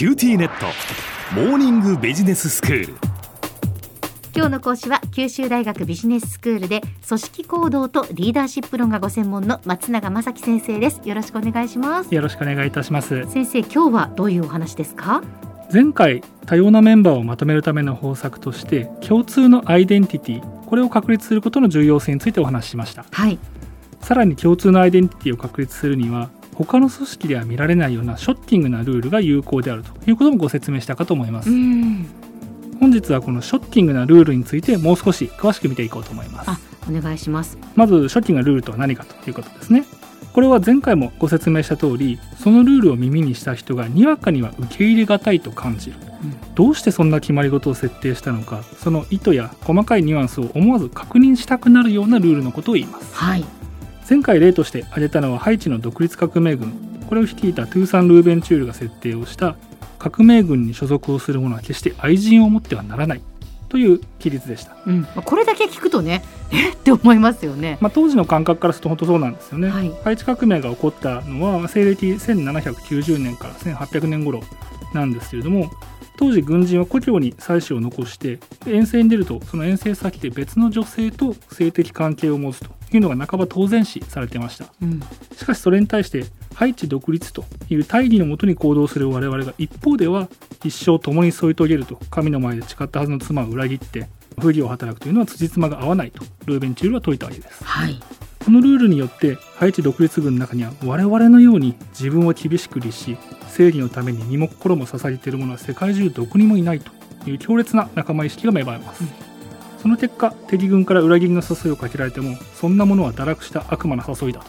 QTnet。モーニングビジネススクール。今日の講師は九州大学ビジネススクールで組織行動とリーダーシップ論がご専門の松永正樹先生です。よろしくお願いします。よろしくお願いいたします。先生今日はどういうお話ですか？前回多様なメンバーをまとめるための方策として共通のアイデンティティこれを確立することの重要性についてお話ししました。はい。さらに共通のアイデンティティを確立するには他の組織では見られないようなショッキングなルールが有効であるということもご説明したかと思います。うん。本日はこのショッキングなルールについてもう少し詳しく見ていこうと思います。あお願いします。まずショッキングなルールとは何かということですね。これは前回もご説明した通りそのルールを耳にした人がにわかには受け入れがたいと感じる、どうしてそん。な決まり事を設定したのかその意図や細かいニュアンスを思わず確認したくなるようなルールのことを言いますはい前回例として挙げたのはハイチの独立革命軍。これを率いたトゥーサン・ルーベンチュールが設定をした革命軍に所属をする者は決して愛人を持ってはならない。という規律でした、うん、まあこれだけ聞くとね え？って思いますよね。まあ、当時の感覚からすると本当そうなんですよね、はい。ハイチ革命が起こったのは西暦1790年から1800年頃なんですけれども当時軍人は故郷に妻子を残してで遠征に出るとその遠征先で別の女性と性的関係を持つというのが半ば当然視されてました。うん。しかしそれに対してハイチ独立という大義のもとに行動する我々が一方では一生共に添い遂げると神の前で誓ったはずの妻を裏切って不義を働くというのは辻褄が合わないとルーベンチュールは説いたわけです。はいこのルールによってハイチ独立軍の中には我々のように自分を厳しく律し正義のために身も心も捧げている者は世界中どこにもいないという強烈な仲間意識が芽生えます、その結果敵軍から裏切りの誘いをかけられてもそんなものは堕落した悪魔の誘いだ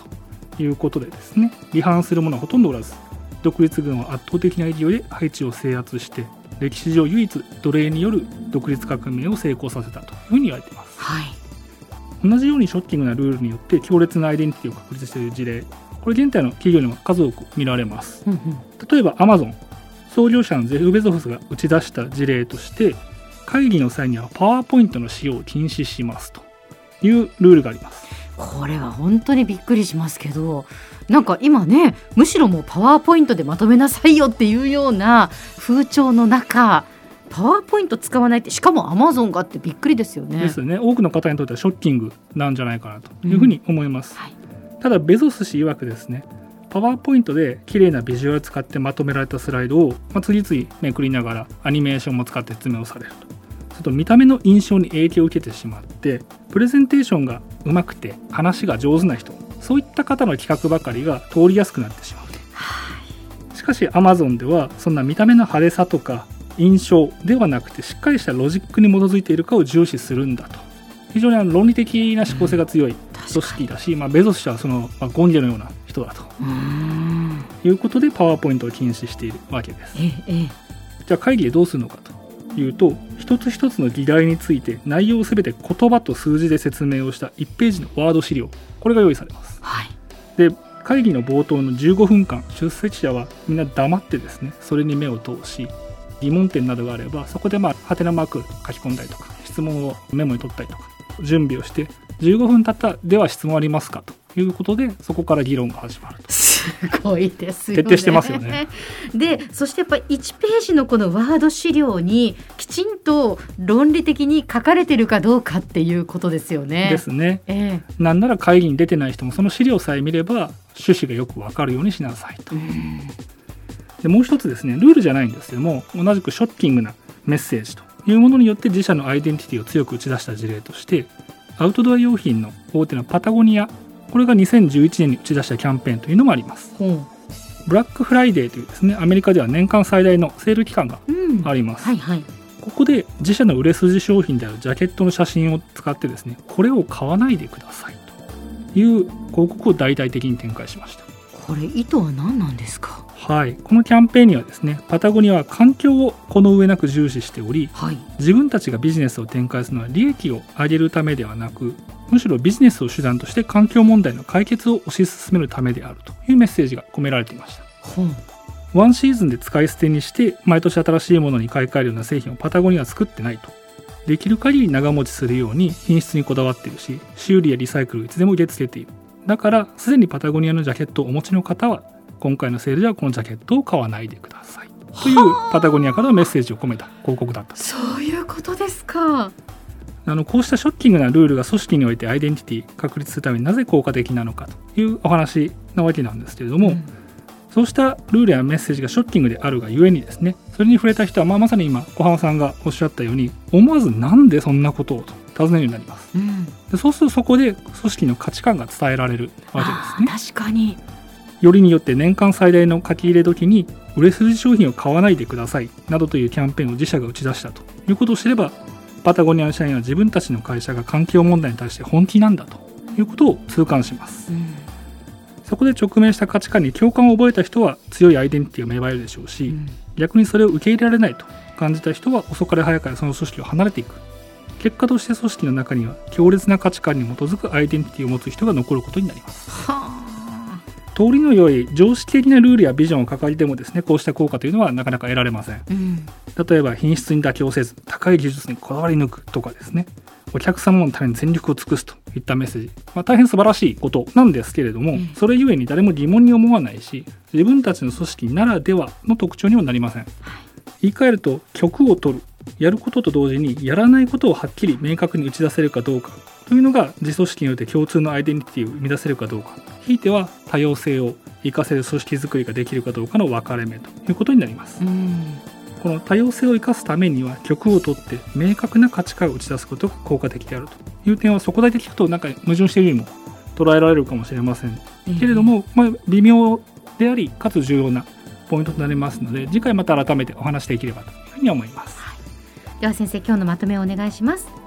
ということでですね離反する者はほとんどおらず独立軍は圧倒的な勢いでハイチを制圧して歴史上唯一奴隷による独立革命を成功させたというふうに言われています。はい。同じようにショッキングなルールによって強烈なアイデンティティを確立している事例これ現代の企業にも数多く見られます。うんうん。例えばアマゾン創業者のゼフ・ベゾフスが打ち出した事例として会議の際にはパワーポイントの使用を禁止しますというルールがあります。これは本当にびっくりしますけどなんか今ねむしろもうパワーポイントでまとめなさいよっていうような風潮の中パワーポイント使わないってしかもアマゾンがってびっくりですよね。ですよね。多くの方にとってはショッキングなんじゃないかなというふうに思います、はいただベゾス氏曰くですねパワーポイントで綺麗なビジュアルを使ってまとめられたスライドを、まあ、次々めくりながらアニメーションも使って説明をされると。すると見た目の印象に影響を受けてしまってプレゼンテーションがうまくて話が上手な人そういった方の企画ばかりが通りやすくなってしまう。しかし Amazon ではそんな見た目の派手さとか印象ではなくてしっかりしたロジックに基づいているかを重視するんだと。非常にあの論理的な思考性が強い組織だし、まあ、ベゾス氏はその、まあ、ゴンゲのような人だと。いうことでパワーポイントを禁止しているわけです。ええええ。じゃあ会議でどうするのかというと一つ一つの議題について内容をすべて言葉と数字で説明をした1ページのワード資料。これが用意されます。はい。で会議の冒頭の15分間出席者はみんな黙ってですねそれに目を通し疑問点などがあればそこでまあハテナマーク書き込んだりとか質問をメモに取ったりとか準備をして15分経ったでは質問ありますかということでそこから議論が始まるとすごいですよね。徹底してますよね。でそしてやっぱり1ページのこのワード資料にきちんと論理的に書かれてるかどうかっていうことですよね。ですねええなんなら会議に出てない人もその資料さえ見れば趣旨がよくわかるようにしなさいとうんでもう一つですねルールじゃないんですけども同じくショッキングなメッセージというものによって自社のアイデンティティを強く打ち出した事例としてアウトドア用品の大手のパタゴニアこれが2011年に打ち出したキャンペーンというのもあります。ほブラックフライデーというですねアメリカでは年間最大のセール期間がううん。あります、はいはい。ここで自社の売れ筋商品であるジャケットの写真を使ってですねこれを買わないでくださいという広告を大々的に展開しました。これ意図は何なんですか？はい、このキャンペーンにはですねパタゴニアは環境をこの上なく重視しておりはい。自分たちがビジネスを展開するのは利益を上げるためではなくむしろビジネスを手段として環境問題の解決を推し進めるためであるというメッセージが込められていました。ワンシーズンで使い捨てにして毎年新しいものに買い替えるような製品をパタゴニアは作ってないとできる限り長持ちするように品質にこだわっているし修理やリサイクルをいつでも受け付けているだからすでにパタゴニアのジャケットをお持ちの方は今回のセールではこのジャケットを買わないでください。というパタゴニアからのメッセージを込めた広告だった。そういうことですか。あのこうしたショッキングなルールが組織においてアイデンティティ確立するためになぜ効果的なのかというお話なわけなんですけれども、うん、そうしたルールやメッセージがショッキングであるがゆえにですねそれに触れた人は、まあ、まさに今小浜さんがおっしゃったように思わずなんでそんなことをと尋ねるようになります、うん、でそうするとそこで組織の価値観が伝えられるわけですね。確かによりによって年間最大の書き入れ時に売れ筋商品を買わないでくださいなどというキャンペーンを自社が打ち出したということを知ればパタゴニアの社員は自分たちの会社が環境問題に対して本気なんだということを痛感します、うん、そこで直面した価値観に共感を覚えた人は強いアイデンティティが芽生えるでしょうし、うん、逆にそれを受け入れられないと感じた人は遅かれ早かれその組織を離れていく。結果として組織の中には強烈な価値観に基づくアイデンティティを持つ人が残ることになります通りの良い常識的なルールやビジョンを掲げてもですねこうした効果というのはなかなか得られません、うん、例えば品質に妥協せず高い技術にこだわり抜くとかですね。お客様のために全力を尽くすといったメッセージ、まあ、大変素晴らしいことなんですけれども、うん、それゆえに誰も疑問に思わないし自分たちの組織ならではの特徴にはなりません、はい、言い換えると曲を取るやることと同時にやらないことをはっきり明確に打ち出せるかどうかというのが自組織によって共通のアイデンティティを生み出せるかどうかひいては多様性を活かせる組織づくりができるかどうかの分かれ目ということになります。この多様性を生かすためには曲を取って明確な価値観を打ち出すことが効果的であるという点はそこだけ聞くとなんか矛盾しているようにも捉えられるかもしれません、けれども、まあ、微妙でありかつ重要なポイントとなりますので次回また改めてお話していければというふうに思います、はい、では先生今日のまとめをお願いします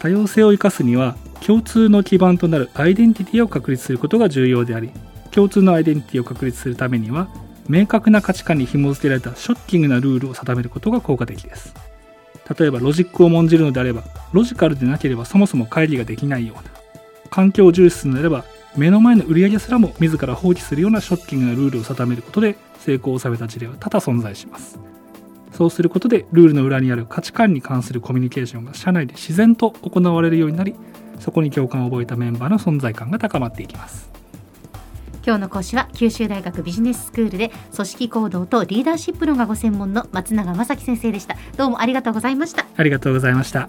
多様性を生かすには共通の基盤となるアイデンティティを確立することが重要であり共通のアイデンティティを確立するためには明確な価値観に紐付けられたショッキングなルールを定めることが効果的です。例えばロジックを重んじるのであればロジカルでなければそもそも会議ができないような環境を重視するのであれば目の前の売り上げすらも自ら放棄するようなショッキングなルールを定めることで成功を収めた事例は多々存在します。そうすることでルールの裏にある価値観に関するコミュニケーションが社内で自然と行われるようになりそこに共感を覚えたメンバーの存在感が高まっていきます。今日の講師は九州大学ビジネススクールで組織行動とリーダーシップ論がご専門の松永正樹先生でした。どうもありがとうございました。ありがとうございました